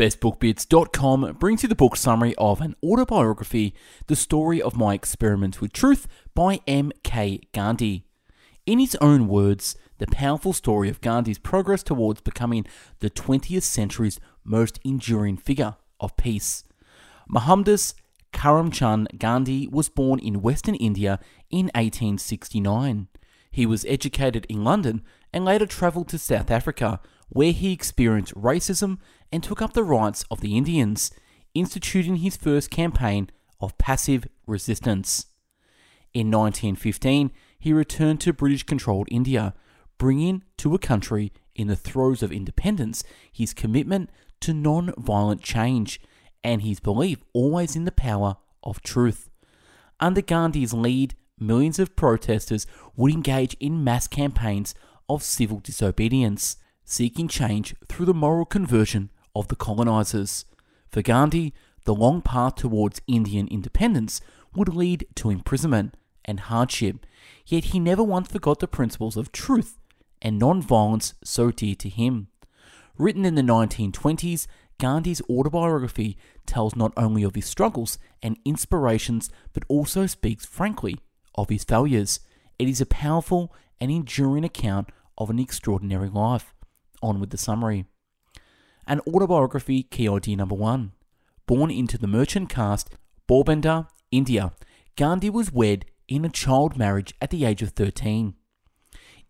BestBookBits.com brings you the book summary of an autobiography, The Story of My Experiments with Truth by M.K. Gandhi. In his own words, the powerful story of Gandhi's progress towards becoming the 20th century's most enduring figure of peace. Mohandas Karamchand Gandhi was born in Western India in 1869. He was educated in London and later travelled to South Africa, where he experienced racism and took up the rights of the Indians, instituting his first campaign of passive resistance. In 1915, he returned to British controlled India, bringing to a country in the throes of independence his commitment to non violent change and his belief always in the power of truth. Under Gandhi's lead, millions of protesters would engage in mass campaigns of civil disobedience, seeking change through the moral conversion of the colonizers. For Gandhi, the long path towards Indian independence would lead to imprisonment and hardship, yet he never once forgot the principles of truth and non-violence so dear to him. Written in the 1920s, Gandhi's autobiography tells not only of his struggles and inspirations, but also speaks frankly of his failures. It is a powerful and enduring account of an extraordinary life. On with the summary. An autobiography idea number one. Born into the merchant caste, Porbandar, India, Gandhi was wed in a child marriage at the age of 13.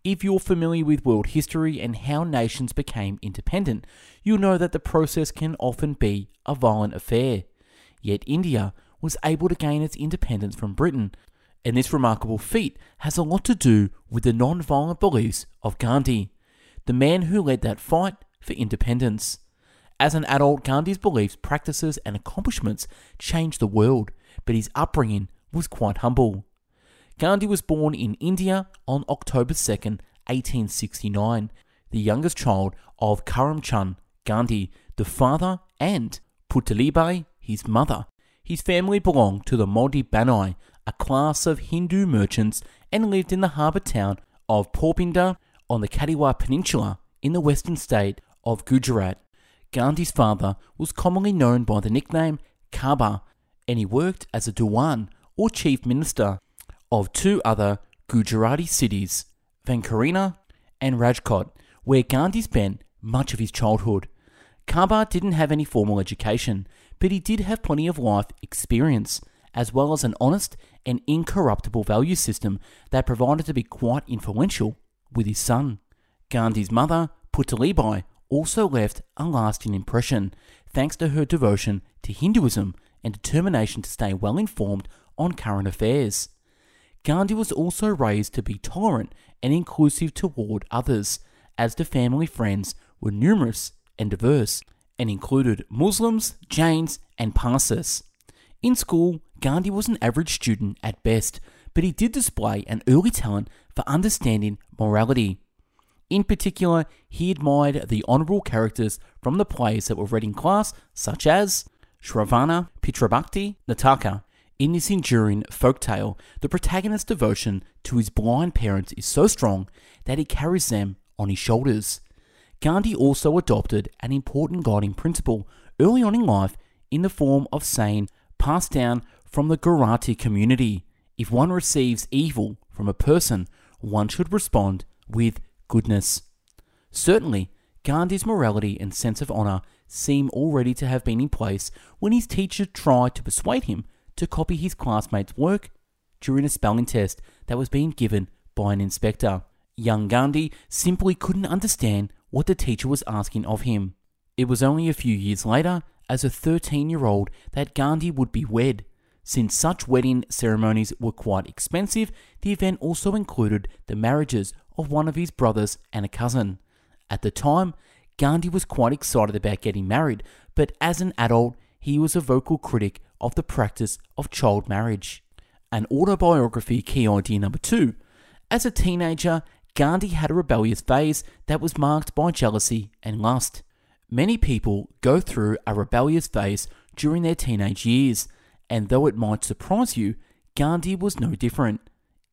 If you're familiar with world history and how nations became independent, you'll know that the process can often be a violent affair. Yet India was able to gain its independence from Britain, and this remarkable feat has a lot to do with the non violent beliefs of Gandhi, the man who led that fight for independence. As an adult, Gandhi's beliefs, practices, and accomplishments changed the world, but his upbringing was quite humble. Gandhi was born in India on October 2, 1869, the youngest child of Karamchand Gandhi, the father, and Putalibai, his mother. His family belonged to the Modi Banai, a class of Hindu merchants, and lived in the harbour town of Porbandar on the Kathiawar Peninsula in the western state of Gujarat. Gandhi's father was commonly known by the nickname Kaba, and he worked as a Diwan or chief minister of two other Gujarati cities, Vankaner and Rajkot, where Gandhi spent much of his childhood. Kaba didn't have any formal education, but he did have plenty of life experience, as well as an honest and incorruptible value system that provided to be quite influential with his son. Gandhi's mother, Putalibai, also left a lasting impression thanks to her devotion to Hinduism and determination to stay well informed on current affairs. Gandhi was also raised to be tolerant and inclusive toward others, as the family friends were numerous and diverse, and included Muslims, Jains, and Parsis. In school, Gandhi was an average student at best, but he did display an early talent for understanding morality. In particular, he admired the honourable characters from the plays that were read in class, such as Shravana, Pitrabhakti, Nataka. In this enduring folk tale, the protagonist's devotion to his blind parents is so strong that he carries them on his shoulders. Gandhi also adopted an important guiding principle early on in life in the form of saying, passed down from the Gujarati community. If one receives evil from a person, one should respond with goodness. Certainly, Gandhi's morality and sense of honour seem already to have been in place when his teacher tried to persuade him to copy his classmates' work during a spelling test that was being given by an inspector. Young Gandhi simply couldn't understand what the teacher was asking of him. It was only a few years later, as a 13 year old, that Gandhi would be wed. Since such wedding ceremonies were quite expensive, the event also included the marriages of one of his brothers and a cousin. At the time, Gandhi was quite excited about getting married, but as an adult, he was a vocal critic of the practice of child marriage. An autobiography key idea number two. As a teenager, Gandhi had a rebellious phase that was marked by jealousy and lust. Many people go through a rebellious phase during their teenage years, and though it might surprise you, Gandhi was no different.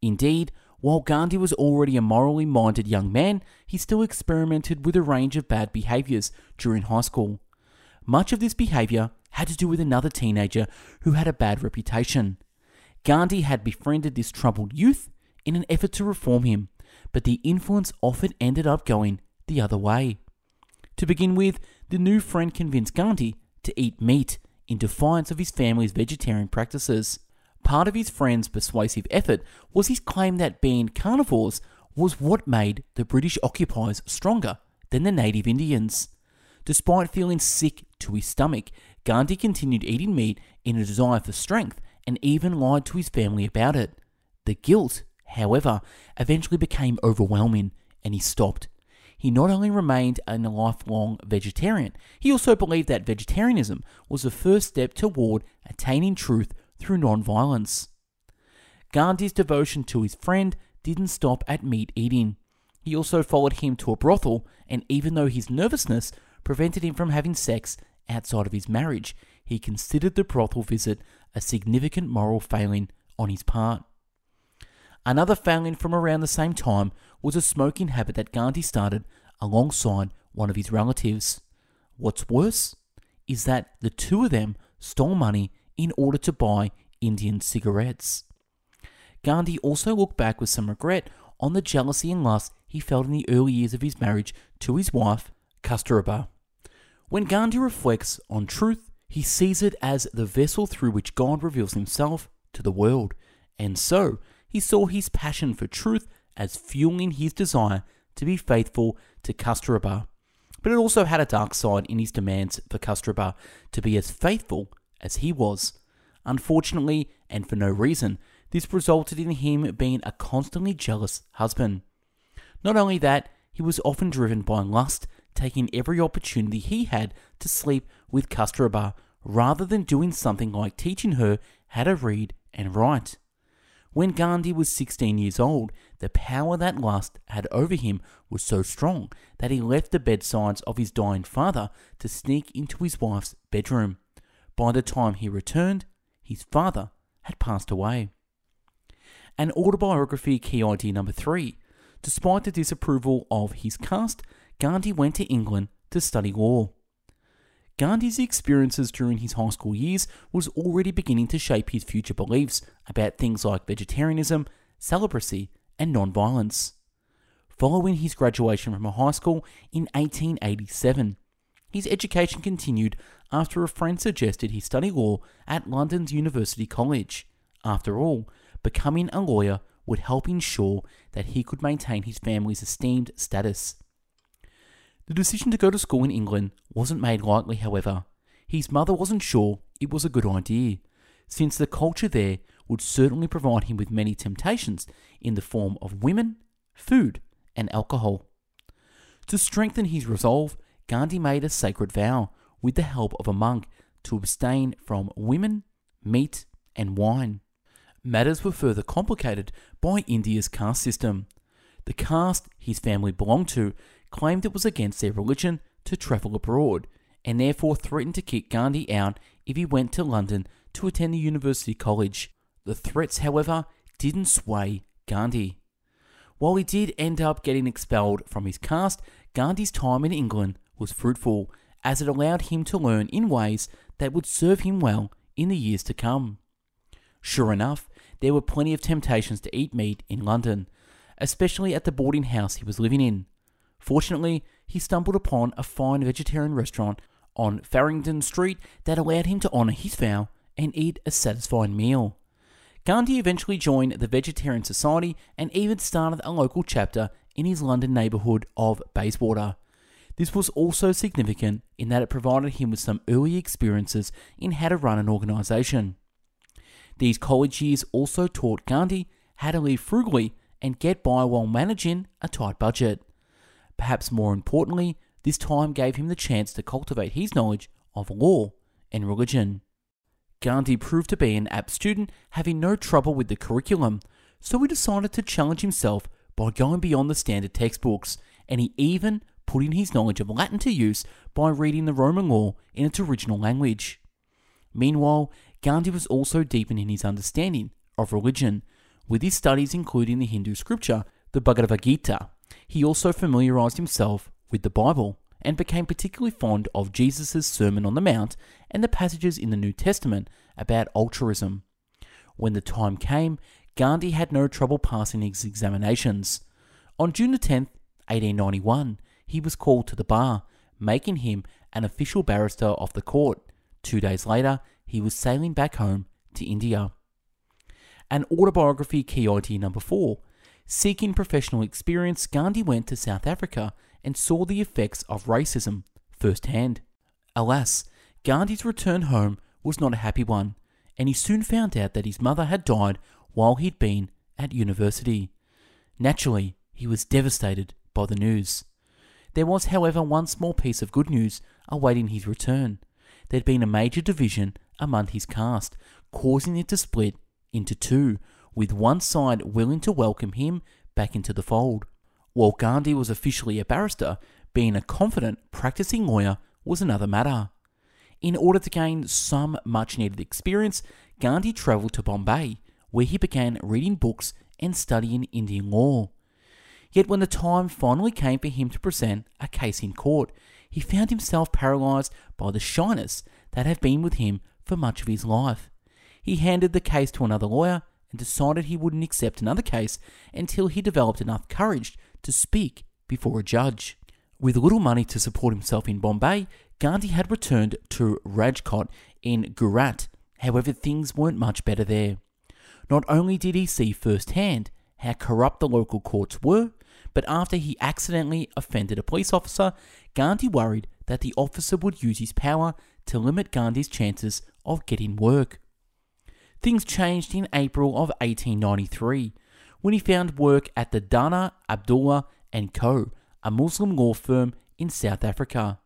Indeed, while Gandhi was already a morally minded young man, he still experimented with a range of bad behaviours during high school. Much of this behaviour had to do with another teenager who had a bad reputation. Gandhi had befriended this troubled youth in an effort to reform him, but the influence often ended up going the other way. To begin with, the new friend convinced Gandhi to eat meat in defiance of his family's vegetarian practices. Part of his friend's persuasive effort was his claim that being carnivores was what made the British occupiers stronger than the native Indians. Despite feeling sick to his stomach, Gandhi continued eating meat in a desire for strength and even lied to his family about it. The guilt, however, eventually became overwhelming and he stopped. He not only remained a lifelong vegetarian, he also believed that vegetarianism was the first step toward attaining truth through non-violence. Gandhi's devotion to his friend didn't stop at meat eating. He also followed him to a brothel, and even though his nervousness prevented him from having sex outside of his marriage, he considered the brothel visit a significant moral failing on his part. Another failing from around the same time was a smoking habit that Gandhi started alongside one of his relatives. What's worse is that the two of them stole money in order to buy Indian cigarettes. Gandhi also looked back with some regret on the jealousy and lust he felt in the early years of his marriage to his wife, Kasturba. When Gandhi reflects on truth, he sees it as the vessel through which God reveals himself to the world, and so he saw his passion for truth as fueling his desire to be faithful to Kasturba. But it also had a dark side in his demands for Kasturba to be as faithful as he was. Unfortunately, and for no reason, this resulted in him being a constantly jealous husband. Not only that, he was often driven by lust, taking every opportunity he had to sleep with Kasturba rather than doing something like teaching her how to read and write. When Gandhi was 16 years old, the power that lust had over him was so strong that he left the bedsides of his dying father to sneak into his wife's bedroom. By the time he returned, his father had passed away. An autobiography key idea number three. Despite the disapproval of his caste, Gandhi went to England to study law. Gandhi's experiences during his high school years was already beginning to shape his future beliefs about things like vegetarianism, celibacy, and non-violence. Following his graduation from a high school in 1887, his education continued after a friend suggested he study law at London's University College. After all, becoming a lawyer would help ensure that he could maintain his family's esteemed status. The decision to go to school in England wasn't made lightly, however. His mother wasn't sure it was a good idea, since the culture there would certainly provide him with many temptations in the form of women, food, and alcohol. To strengthen his resolve, Gandhi made a sacred vow, with the help of a monk, to abstain from women, meat, and wine. Matters were further complicated by India's caste system. The caste his family belonged to claimed it was against their religion to travel abroad, and therefore threatened to kick Gandhi out if he went to London to attend the university college. The threats, however, didn't sway Gandhi. While he did end up getting expelled from his caste, Gandhi's time in England was fruitful, as it allowed him to learn in ways that would serve him well in the years to come. Sure enough, there were plenty of temptations to eat meat in London, especially at the boarding house he was living in. Fortunately, he stumbled upon a fine vegetarian restaurant on Farringdon Street that allowed him to honour his vow and eat a satisfying meal. Gandhi eventually joined the Vegetarian Society and even started a local chapter in his London neighbourhood of Bayswater. This was also significant in that it provided him with some early experiences in how to run an organisation. These college years also taught Gandhi how to live frugally and get by while managing a tight budget. Perhaps more importantly, this time gave him the chance to cultivate his knowledge of law and religion. Gandhi proved to be an apt student, having no trouble with the curriculum, so he decided to challenge himself by going beyond the standard textbooks, and he even put in his knowledge of Latin to use by reading the Roman law in its original language. Meanwhile, Gandhi was also deepening his understanding of religion, with his studies including the Hindu scripture, the Bhagavad Gita, he also familiarized himself with the Bible and became particularly fond of Jesus' Sermon on the Mount and the passages in the New Testament about altruism. When the time came, Gandhi had no trouble passing his examinations. On June the 10th, 1891, he was called to the bar, making him an official barrister of the court. Two days later, he was sailing back home to India. An autobiography key idea number four. Seeking professional experience, Gandhi went to South Africa and saw the effects of racism firsthand. Alas, Gandhi's return home was not a happy one, and he soon found out that his mother had died while he'd been at university. Naturally, he was devastated by the news. There was, however, one small piece of good news awaiting his return. There'd been a major division among his caste, causing it to split into two, with one side willing to welcome him back into the fold. While Gandhi was officially a barrister, being a confident, practicing lawyer was another matter. In order to gain some much needed experience, Gandhi travelled to Bombay, where he began reading books and studying Indian law. Yet when the time finally came for him to present a case in court, he found himself paralysed by the shyness that had been with him for much of his life. He handed the case to another lawyer and decided he wouldn't accept another case until he developed enough courage to speak before a judge. With little money to support himself in Bombay, Gandhi had returned to Rajkot in Gujarat. However, things weren't much better there. Not only did he see firsthand how corrupt the local courts were, but after he accidentally offended a police officer, Gandhi worried that the officer would use his power to limit Gandhi's chances of getting work. Things changed in April of 1893 when he found work at the Dada Abdullah and Co., a Muslim law firm in South Africa.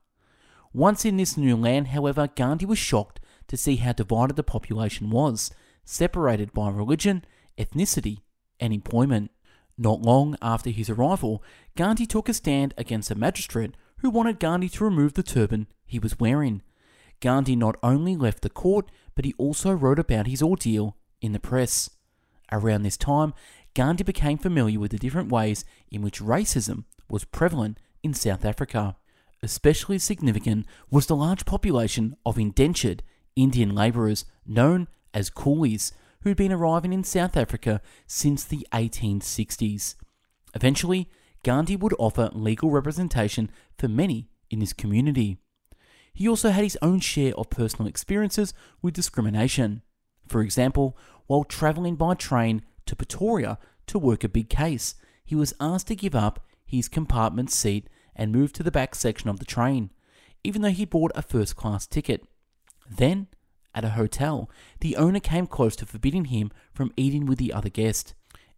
Once in this new land, however, Gandhi was shocked to see how divided the population was, separated by religion, ethnicity, and employment. Not long after his arrival, Gandhi took a stand against a magistrate who wanted Gandhi to remove the turban he was wearing. Gandhi not only left the court, but he also wrote about his ordeal in the press. Around this time, Gandhi became familiar with the different ways in which racism was prevalent in South Africa. Especially significant was the large population of indentured Indian labourers known as coolies who'd been arriving in South Africa since the 1860s. Eventually, Gandhi would offer legal representation for many in this community. He also had his own share of personal experiences with discrimination. For example, while travelling by train to Pretoria to work a big case, he was asked to give up his compartment seat and move to the back section of the train, even though he bought a first class ticket. Then, at a hotel, the owner came close to forbidding him from eating with the other guest.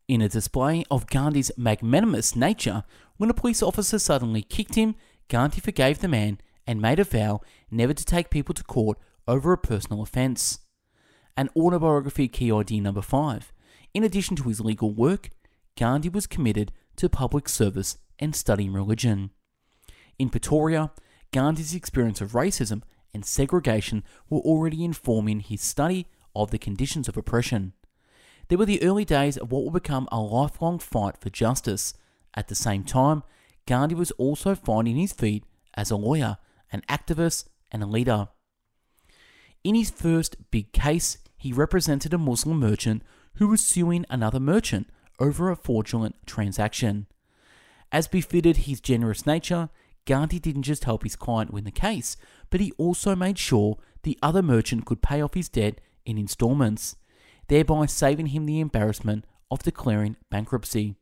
In a display of Gandhi's magnanimous nature, when a police officer suddenly kicked him, Gandhi forgave the man and made a vow never to take people to court over a personal offence. An autobiography key idea number five. In addition to his legal work, Gandhi was committed to public service and studying religion. In Pretoria, Gandhi's experience of racism and segregation were already informing his study of the conditions of oppression. There were the early days of what would become a lifelong fight for justice. At the same time, Gandhi was also finding his feet as a lawyer, an activist, and a leader. In his first big case, he represented a Muslim merchant who was suing another merchant over a fraudulent transaction. As befitted his generous nature, Gandhi didn't just help his client win the case, but he also made sure the other merchant could pay off his debt in installments, thereby saving him the embarrassment of declaring bankruptcy.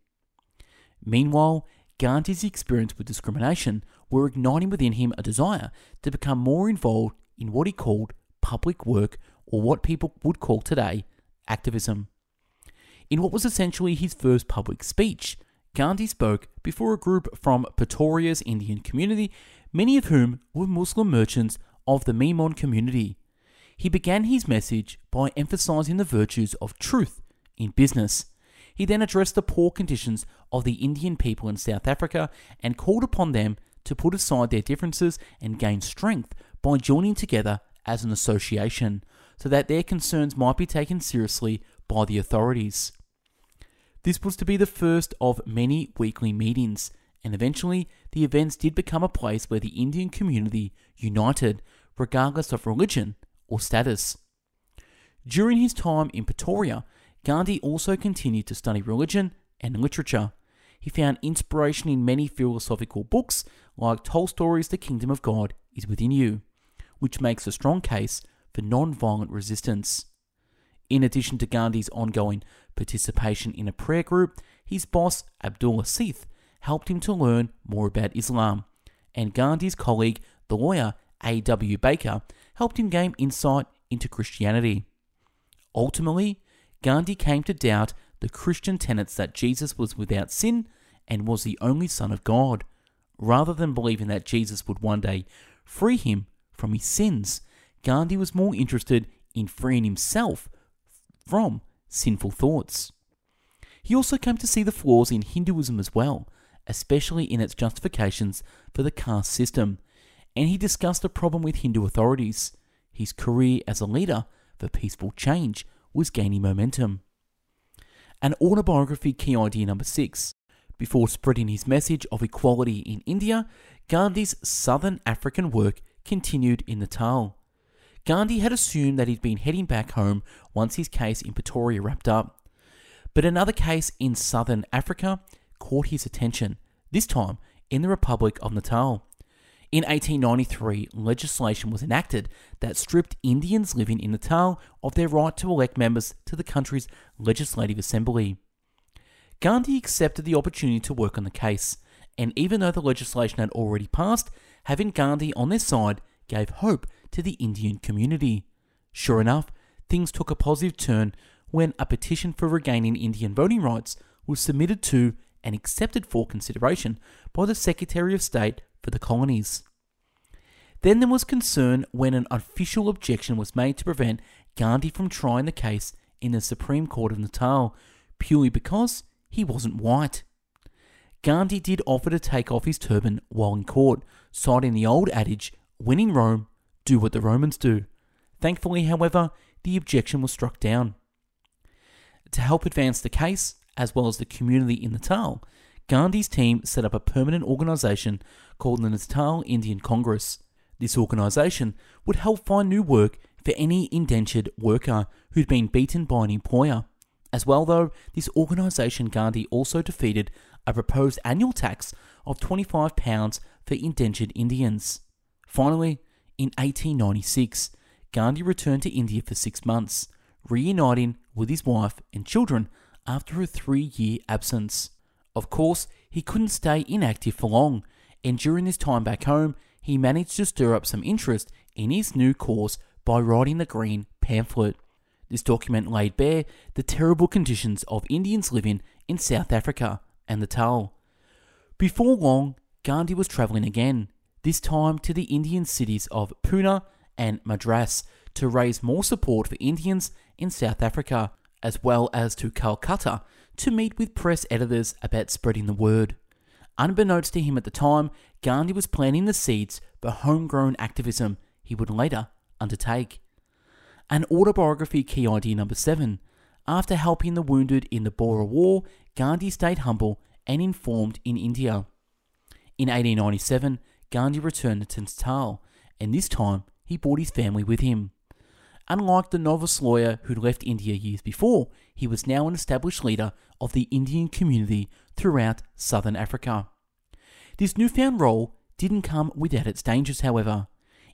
Meanwhile, Gandhi's experience with discrimination were igniting within him a desire to become more involved in what he called public work, or what people would call today activism. In what was essentially his first public speech, Gandhi spoke before a group from Pretoria's Indian community, many of whom were Muslim merchants of the Memon community. He began his message by emphasizing the virtues of truth in business. He then addressed the poor conditions of the Indian people in South Africa and called upon them to put aside their differences and gain strength by joining together as an association so that their concerns might be taken seriously by the authorities. This was to be the first of many weekly meetings, and eventually the events did become a place where the Indian community united, regardless of religion or status. During his time in Pretoria, Gandhi also continued to study religion and literature. He found inspiration in many philosophical books like Tolstoy's The Kingdom of God is Within You, which makes a strong case for non-violent resistance. In addition to Gandhi's ongoing participation in a prayer group, his boss, Abdullah Sheth, helped him to learn more about Islam, and Gandhi's colleague, the lawyer A.W. Baker, helped him gain insight into Christianity. Ultimately, Gandhi came to doubt the Christian tenets that Jesus was without sin and was the only Son of God, rather than believing that Jesus would one day free him from his sins. Gandhi was more interested in freeing himself from sinful thoughts. He also came to see the flaws in Hinduism as well, especially in its justifications for the caste system, and he discussed the problem with Hindu authorities. His career as a leader for peaceful change was gaining momentum. An autobiography key idea number six. Before spreading his message of equality in India, Gandhi's southern African work continued in Natal. Gandhi had assumed that he'd been heading back home once his case in Pretoria wrapped up. But another case in southern Africa caught his attention, this time in the Republic of Natal. In 1893, legislation was enacted that stripped Indians living in Natal of their right to elect members to the country's legislative assembly. Gandhi accepted the opportunity to work on the case, and even though the legislation had already passed, having Gandhi on their side gave hope to the Indian community. Sure enough, things took a positive turn when a petition for regaining Indian voting rights was submitted to and accepted for consideration by the Secretary of State for the colonies. Then there was concern when an official objection was made to prevent Gandhi from trying the case in the Supreme Court of Natal, purely because he wasn't white. Gandhi did offer to take off his turban while in court, citing the old adage, when in Rome, do what the Romans do. Thankfully, however, the objection was struck down. To help advance the case, as well as the community in Natal, Gandhi's team set up a permanent organisation called the Natal Indian Congress. This organisation would help find new work for any indentured worker who'd been beaten by an employer. As well, though, this organisation Gandhi also defeated a proposed annual tax of £25 for indentured Indians. Finally, in 1896, Gandhi returned to India for six months, reuniting with his wife and children after a three year absence. Of course, he couldn't stay inactive for long, and during his time back home, he managed to stir up some interest in his new cause by writing the Green Pamphlet. This document laid bare the terrible conditions of Indians living in South Africa and Natal. Before long, Gandhi was travelling again, this time to the Indian cities of Pune and Madras to raise more support for Indians in South Africa as well as to Calcutta, to meet with press editors about spreading the word. Unbeknownst to him at the time, Gandhi was planting the seeds for homegrown activism he would later undertake. An autobiography key idea number seven. After helping the wounded in the Boer War, Gandhi stayed humble and informed in India. In 1897, Gandhi returned to Natal, and this time he brought his family with him. Unlike the novice lawyer who'd left India years before, he was now an established leader of the Indian community throughout southern Africa. This newfound role didn't come without its dangers, however.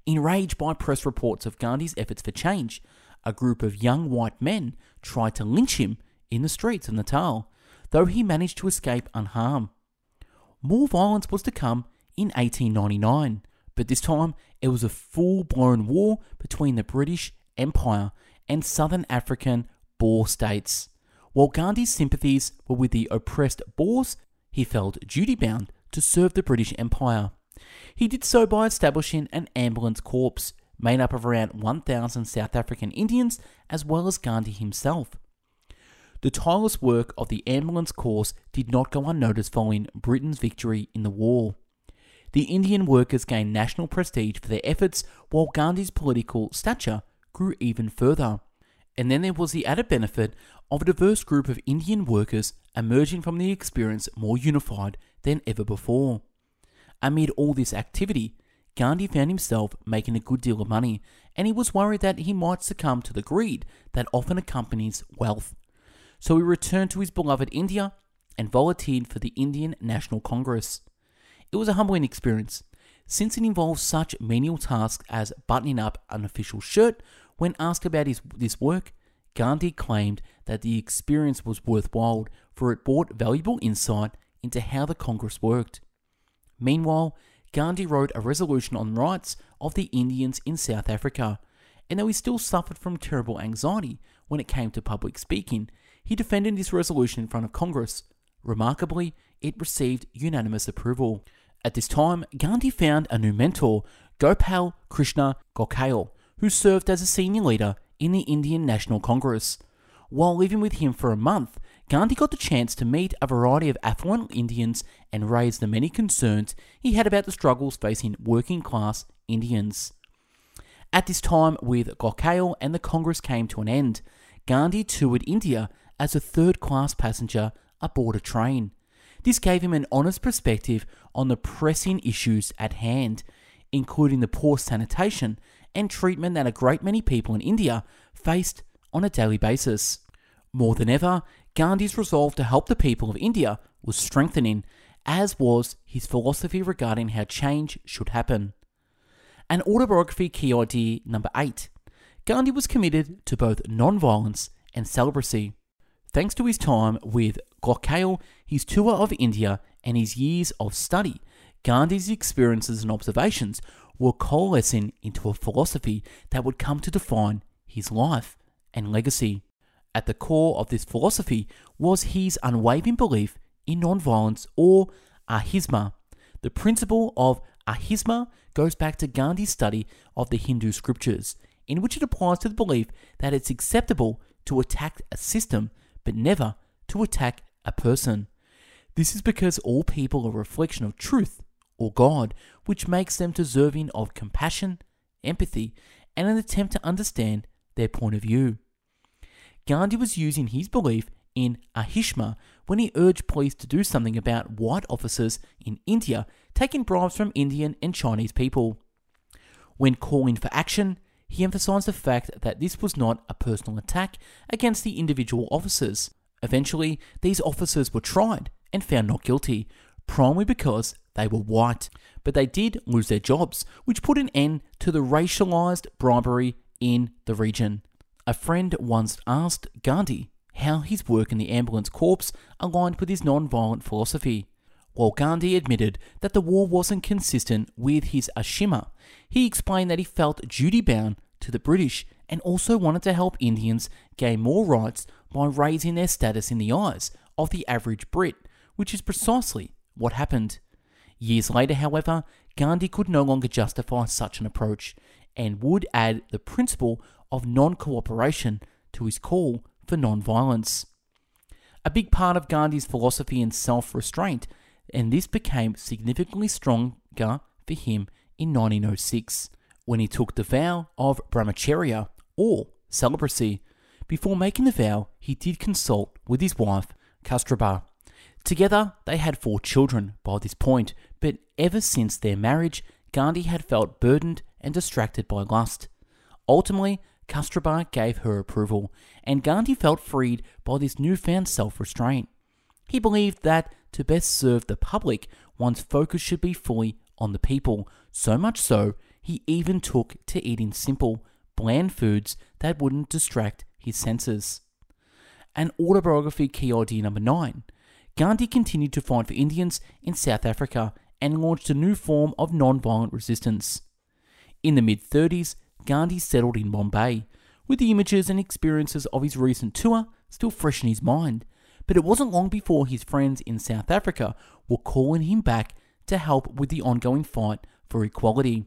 Enraged by press reports of Gandhi's efforts for change, a group of young white men tried to lynch him in the streets of Natal, though he managed to escape unharmed. More violence was to come in 1899, but this time it was a full blown war between the British Empire and southern African Boer states. While Gandhi's sympathies were with the oppressed Boers, he felt duty bound to serve the British Empire. He did so by establishing an ambulance corps made up of around 1,000 South African Indians as well as Gandhi himself. The tireless work of the ambulance corps did not go unnoticed following Britain's victory in the war. The Indian workers gained national prestige for their efforts, while Gandhi's political stature grew even further. And then there was the added benefit of a diverse group of Indian workers emerging from the experience more unified than ever before. Amid all this activity, Gandhi found himself making a good deal of money, and he was worried that he might succumb to the greed that often accompanies wealth. So he returned to his beloved India and volunteered for the Indian National Congress. It was a humbling experience, since it involved such menial tasks as buttoning up an official shirt. When asked about his, this work, Gandhi claimed that the experience was worthwhile for it brought valuable insight into how the Congress worked. Meanwhile, Gandhi wrote a resolution on rights of the Indians in South Africa, and though he still suffered from terrible anxiety when it came to public speaking, he defended this resolution in front of Congress. Remarkably, it received unanimous approval. At this time, Gandhi found a new mentor, Gopal Krishna Gokhale, who served as a senior leader in the Indian National Congress. While living with him for a month, Gandhi got the chance to meet a variety of affluent Indians and raise the many concerns he had about the struggles facing working class Indians. At this time, with Gokhale and the Congress came to an end, Gandhi toured India as a third class passenger aboard a train. This gave him an honest perspective on the pressing issues at hand, including the poor sanitation and treatment that a great many people in India faced on a daily basis. More than ever, Gandhi's resolve to help the people of India was strengthening, as was his philosophy regarding how change should happen. An autobiography key idea number 8. Gandhi was committed to both non-violence and celibacy. Thanks to his time with Gokhale, his tour of India, and his years of study, Gandhi's experiences and observations were coalescing into a philosophy that would come to define his life and legacy. At the core of this philosophy was his unwavering belief in nonviolence or ahimsa. The principle of ahimsa goes back to Gandhi's study of the Hindu scriptures, in which it applies to the belief that it's acceptable to attack a system but never to attack a person. This is because all people are a reflection of truth or God, which makes them deserving of compassion, empathy, and an attempt to understand their point of view. Gandhi was using his belief in ahimsa when he urged police to do something about white officers in India taking bribes from Indian and Chinese people. When calling for action, he emphasized the fact that this was not a personal attack against the individual officers. Eventually, these officers were tried and found not guilty, primarily because they were white, but they did lose their jobs, which put an end to the racialised bribery in the region. A friend once asked Gandhi how his work in the ambulance corps aligned with his non-violent philosophy. While Gandhi admitted that the war wasn't consistent with his ahimsa, he explained that he felt duty bound to the British and also wanted to help Indians gain more rights by raising their status in the eyes of the average Brit, which is precisely what happened. Years later, however, Gandhi could no longer justify such an approach and would add the principle of non cooperation to his call for non violence. A big part of Gandhi's philosophy and self restraint, and this became significantly stronger for him in 1906 when he took the vow of brahmacharya or celibacy. Before making the vow, he did consult with his wife, Kasturba. Together, they had four children by this point, but ever since their marriage, Gandhi had felt burdened and distracted by lust. Ultimately, Kasturba gave her approval, and Gandhi felt freed by this newfound self restraint. He believed that to best serve the public, one's focus should be fully on the people, so much so, he even took to eating simple, bland foods that wouldn't distract his senses. An autobiography key idea number 9. Gandhi continued to fight for Indians in South Africa and launched a new form of non violent resistance. In the mid 30s, Gandhi settled in Bombay, with the images and experiences of his recent tour still fresh in his mind. But it wasn't long before his friends in South Africa were calling him back to help with the ongoing fight for equality.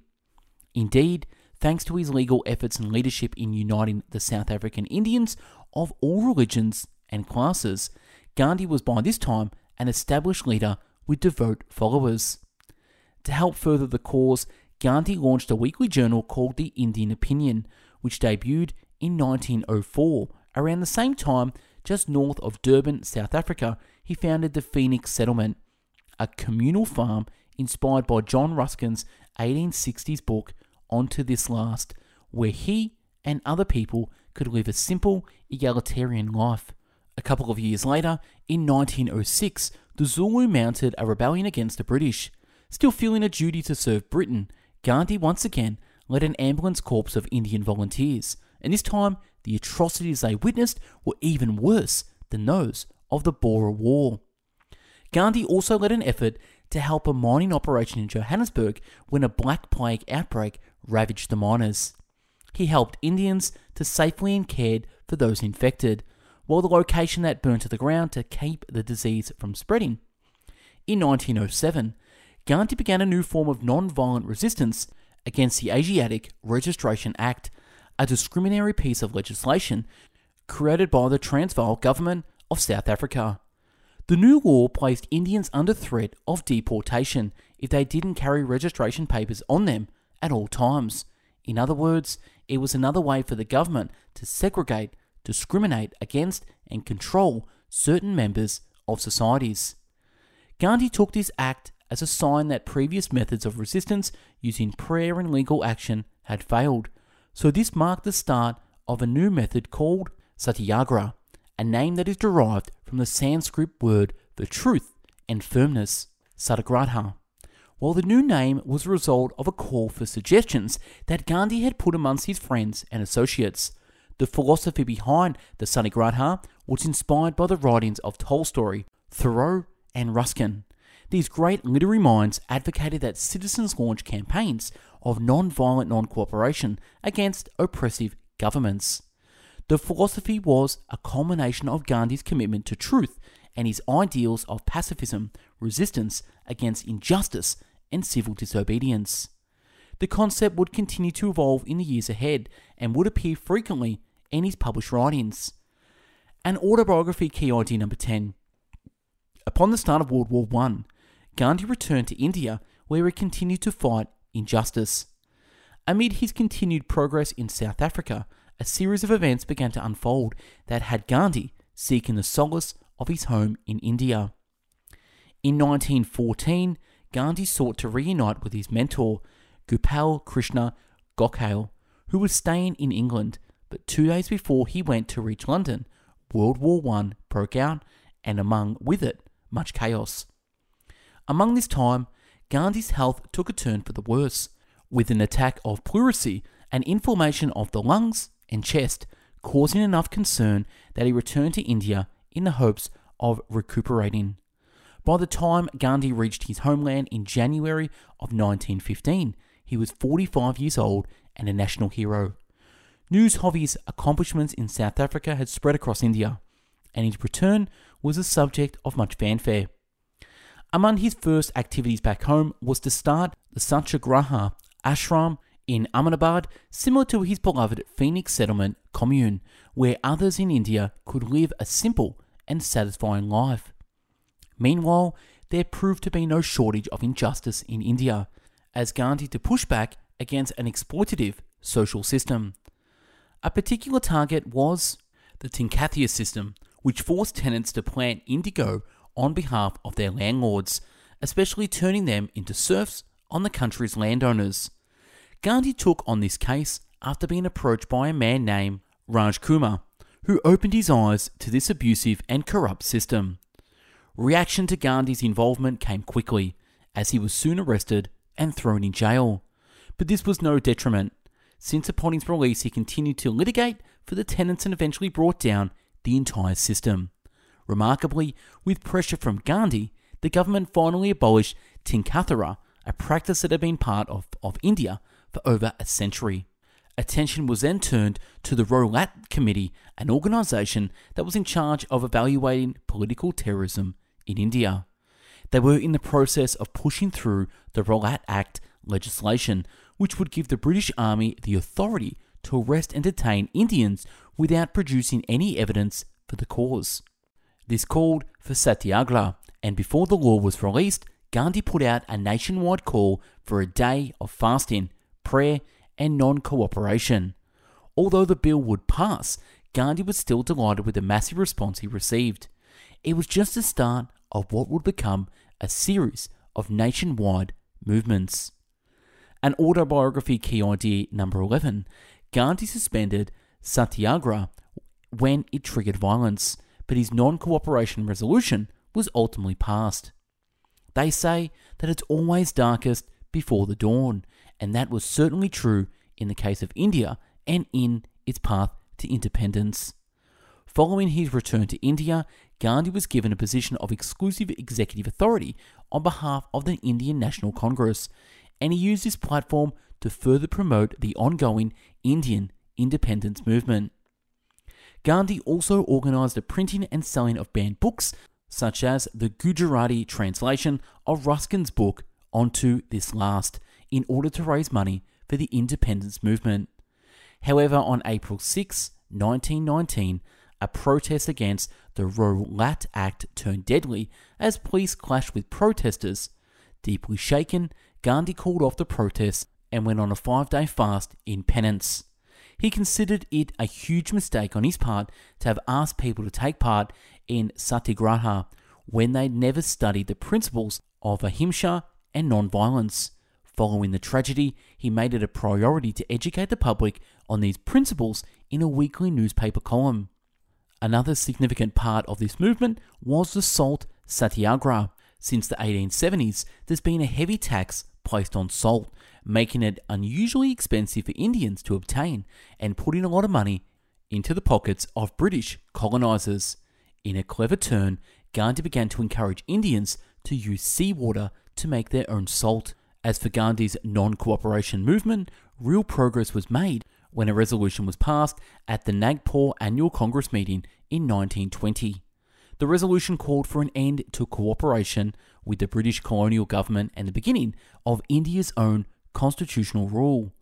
Indeed, thanks to his legal efforts and leadership in uniting the South African Indians of all religions and classes, Gandhi was by this time an established leader with devout followers. To help further the cause, Gandhi launched a weekly journal called The Indian Opinion, which debuted in 1904. Around the same time, just north of Durban, South Africa, he founded the Phoenix Settlement. a communal farm inspired by John Ruskin's 1860s book Unto This Last, where he and other people could live a simple, egalitarian life. A couple of years later, in 1906, the Zulu mounted a rebellion against the British. Still feeling a duty to serve Britain, Gandhi once again led an ambulance corps of Indian volunteers, and this time the atrocities they witnessed were even worse than those of the Boer War. Gandhi also led an effort to help a mining operation in Johannesburg when a Black Plague outbreak ravaged the miners. He helped Indians to safely and cared for those infected, while the location that burned to the ground to keep the disease from spreading. In 1907, Gandhi began a new form of non-violent resistance against the Asiatic Registration Act, a discriminatory piece of legislation created by the Transvaal government of South Africa. The new law placed Indians under threat of deportation if they didn't carry registration papers on them at all times. In other words, it was another way for the government to segregate, discriminate against, and control certain members of societies. Gandhi took this act as a sign that previous methods of resistance using prayer and legal action had failed. So this marked the start of a new method called satyagraha, a name that is derived from the Sanskrit word for truth and firmness, satyagraha. While the new name was a result of a call for suggestions that Gandhi had put amongst his friends and associates, the philosophy behind the satyagraha was inspired by the writings of Tolstoy, Thoreau, and Ruskin. These great literary minds advocated that citizens launch campaigns of non-violent non-cooperation against oppressive governments. The philosophy was a culmination of Gandhi's commitment to truth and his ideals of pacifism, resistance against injustice, and civil disobedience. The concept would continue to evolve in the years ahead and would appear frequently in his published writings. An autobiography key idea number 10. Upon the start of World War I, Gandhi returned to India where he continued to fight injustice. Amid his continued progress in South Africa, a series of events began to unfold that had Gandhi seeking the solace of his home in India. In 1914, Gandhi sought to reunite with his mentor, Gopal Krishna Gokhale, who was staying in England, but two days before he went to reach London, World War I broke out, and among with it, much chaos. Among this time, Gandhi's health took a turn for the worse, with an attack of pleurisy and inflammation of the lungs and chest, causing enough concern that he returned to India in the hopes of recuperating. By the time Gandhi reached his homeland in January of 1915, he was 45 years old and a national hero. News of his accomplishments in South Africa had spread across India, and his return was the subject of much fanfare. Among his first activities back home was to start the Satyagraha ashram in Ahmedabad, similar to his beloved Phoenix settlement commune, where others in India could live a simple and satisfying life. Meanwhile, there proved to be no shortage of injustice in India, as Gandhi to push back against an exploitative social system. A particular target was the Tinkathia system, which forced tenants to plant indigo on behalf of their landlords, especially turning them into serfs on the country's landowners. Gandhi took on this case after being approached by a man named Raj Kumar, who opened his eyes to this abusive and corrupt system. Reaction to Gandhi's involvement came quickly, as he was soon arrested and thrown in jail. But this was no detriment, since upon his release he continued to litigate for the tenants and eventually brought down the entire system. Remarkably, with pressure from Gandhi, the government finally abolished Tinkathia, a practice that had been part of, of India for over a century. Attention was then turned to the Rowlatt Committee, an organisation that was in charge of evaluating political terrorism in India. They were in the process of pushing through the Rowlatt Act legislation, which would give the British Army the authority to arrest and detain Indians without producing any evidence for the cause. This called for satyagraha, and before the law was released, Gandhi put out a nationwide call for a day of fasting, prayer, and non cooperation. Although the bill would pass, Gandhi was still delighted with the massive response he received. It was just the start of what would become a series of nationwide movements. An autobiography key idea number 11 Gandhi suspended Satyagraha when it triggered violence, but his non cooperation resolution was ultimately passed. They say that it's always darkest before the dawn, and that was certainly true in the case of India and in its path to independence. Following his return to India, Gandhi was given a position of exclusive executive authority on behalf of the Indian National Congress, and he used this platform to further promote the ongoing Indian independence movement. Gandhi also organized the printing and selling of banned books, such as the Gujarati translation of Ruskin's book Unto This Last, in order to raise money for the independence movement. However, on April 6, 1919, a protest against the Rowlatt Act turned deadly as police clashed with protesters. Deeply shaken, Gandhi called off the protests and went on a five day fast in penance. He considered it a huge mistake on his part to have asked people to take part in satyagraha when they'd never studied the principles of ahimsa and non-violence. Following the tragedy, he made it a priority to educate the public on these principles in a weekly newspaper column. Another significant part of this movement was the salt satyagraha. Since the 1870s, there's been a heavy tax placed on salt, making it unusually expensive for Indians to obtain and putting a lot of money into the pockets of British colonisers. In a clever turn, Gandhi began to encourage Indians to use seawater to make their own salt. As for Gandhi's non cooperation movement, real progress was made when a resolution was passed at the Nagpur Annual Congress meeting in 1920. The resolution called for an end to cooperation with the British colonial government and the beginning of India's own constitutional rule.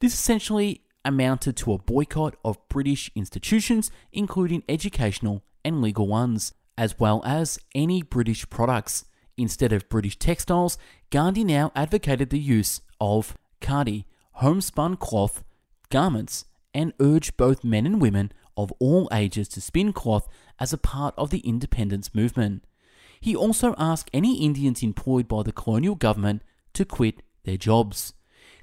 This essentially amounted to a boycott of British institutions, including educational and legal ones, as well as any British products. Instead of British textiles, Gandhi now advocated the use of khadi, homespun cloth, garments, and urged both men and women of all ages to spin cloth as a part of the independence movement. He also asked any Indians employed by the colonial government to quit their jobs.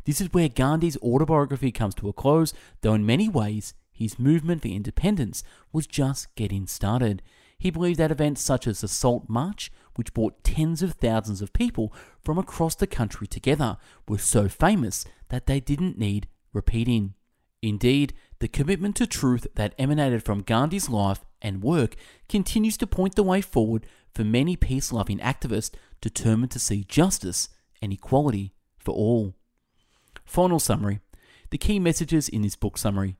This is where Gandhi's autobiography comes to a close, though in many ways his movement for independence was just getting started. He believed that events such as the Salt March, which brought tens of thousands of people from across the country together, were so famous that they didn't need repeating. Indeed, the commitment to truth that emanated from Gandhi's life and work continues to point the way forward for many peace loving activists determined to see justice and equality for all. Final summary The key messages in this book summary.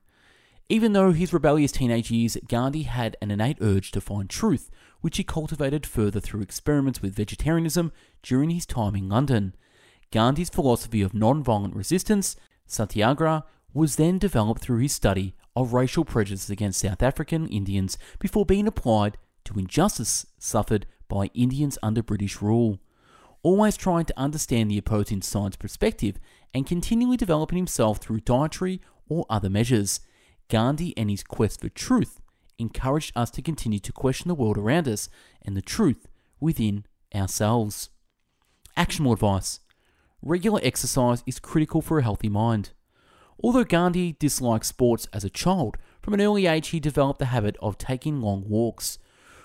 Even though his rebellious teenage years, Gandhi had an innate urge to find truth, which he cultivated further through experiments with vegetarianism during his time in London. Gandhi's philosophy of non-violent resistance, satyagraha, was then developed through his study of racial prejudice against South African Indians before being applied to injustice suffered by Indians under British rule. Always trying to understand the opposing side's perspective and continually developing himself through dietary or other measures, Gandhi and his quest for truth encouraged us to continue to question the world around us and the truth within ourselves. Actionable advice Regular exercise is critical for a healthy mind. Although Gandhi disliked sports as a child, from an early age he developed the habit of taking long walks.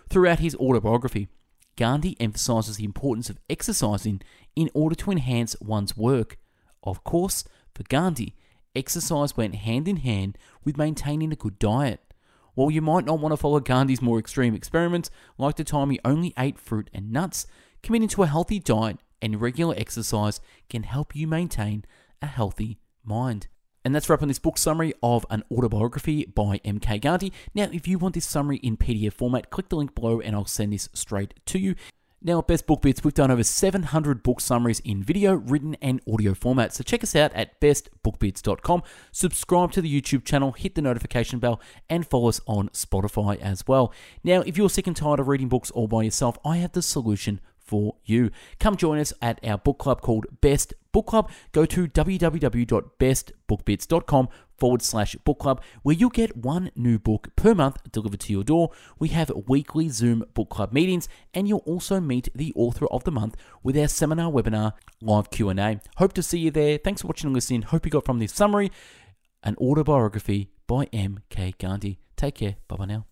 Throughout his autobiography, Gandhi emphasizes the importance of exercising in order to enhance one's work. Of course, for Gandhi, exercise went hand in hand with maintaining a good diet. While you might not want to follow Gandhi's more extreme experiments, like the time he only ate fruit and nuts, committing to a healthy diet and regular exercise can help you maintain a healthy mind. And that's wrap this book summary of an autobiography by M.K. Gandhi. Now, if you want this summary in PDF format, click the link below and I'll send this straight to you. Now, at Best Book Bits, we've done over 700 book summaries in video, written, and audio format. So check us out at bestbookbits.com. Subscribe to the YouTube channel, hit the notification bell, and follow us on Spotify as well. Now, if you're sick and tired of reading books all by yourself, I have the solution for you. Come join us at our book club called Best Book Club. Go to www.bestbookbits.com forward slash book club, where you'll get one new book per month delivered to your door. We have weekly Zoom book club meetings, and you'll also meet the author of the month with our seminar webinar live Q&A. Hope to see you there. Thanks for watching and listening. Hope you got from this summary an autobiography by M.K. Gandhi. Take care. Bye bye now.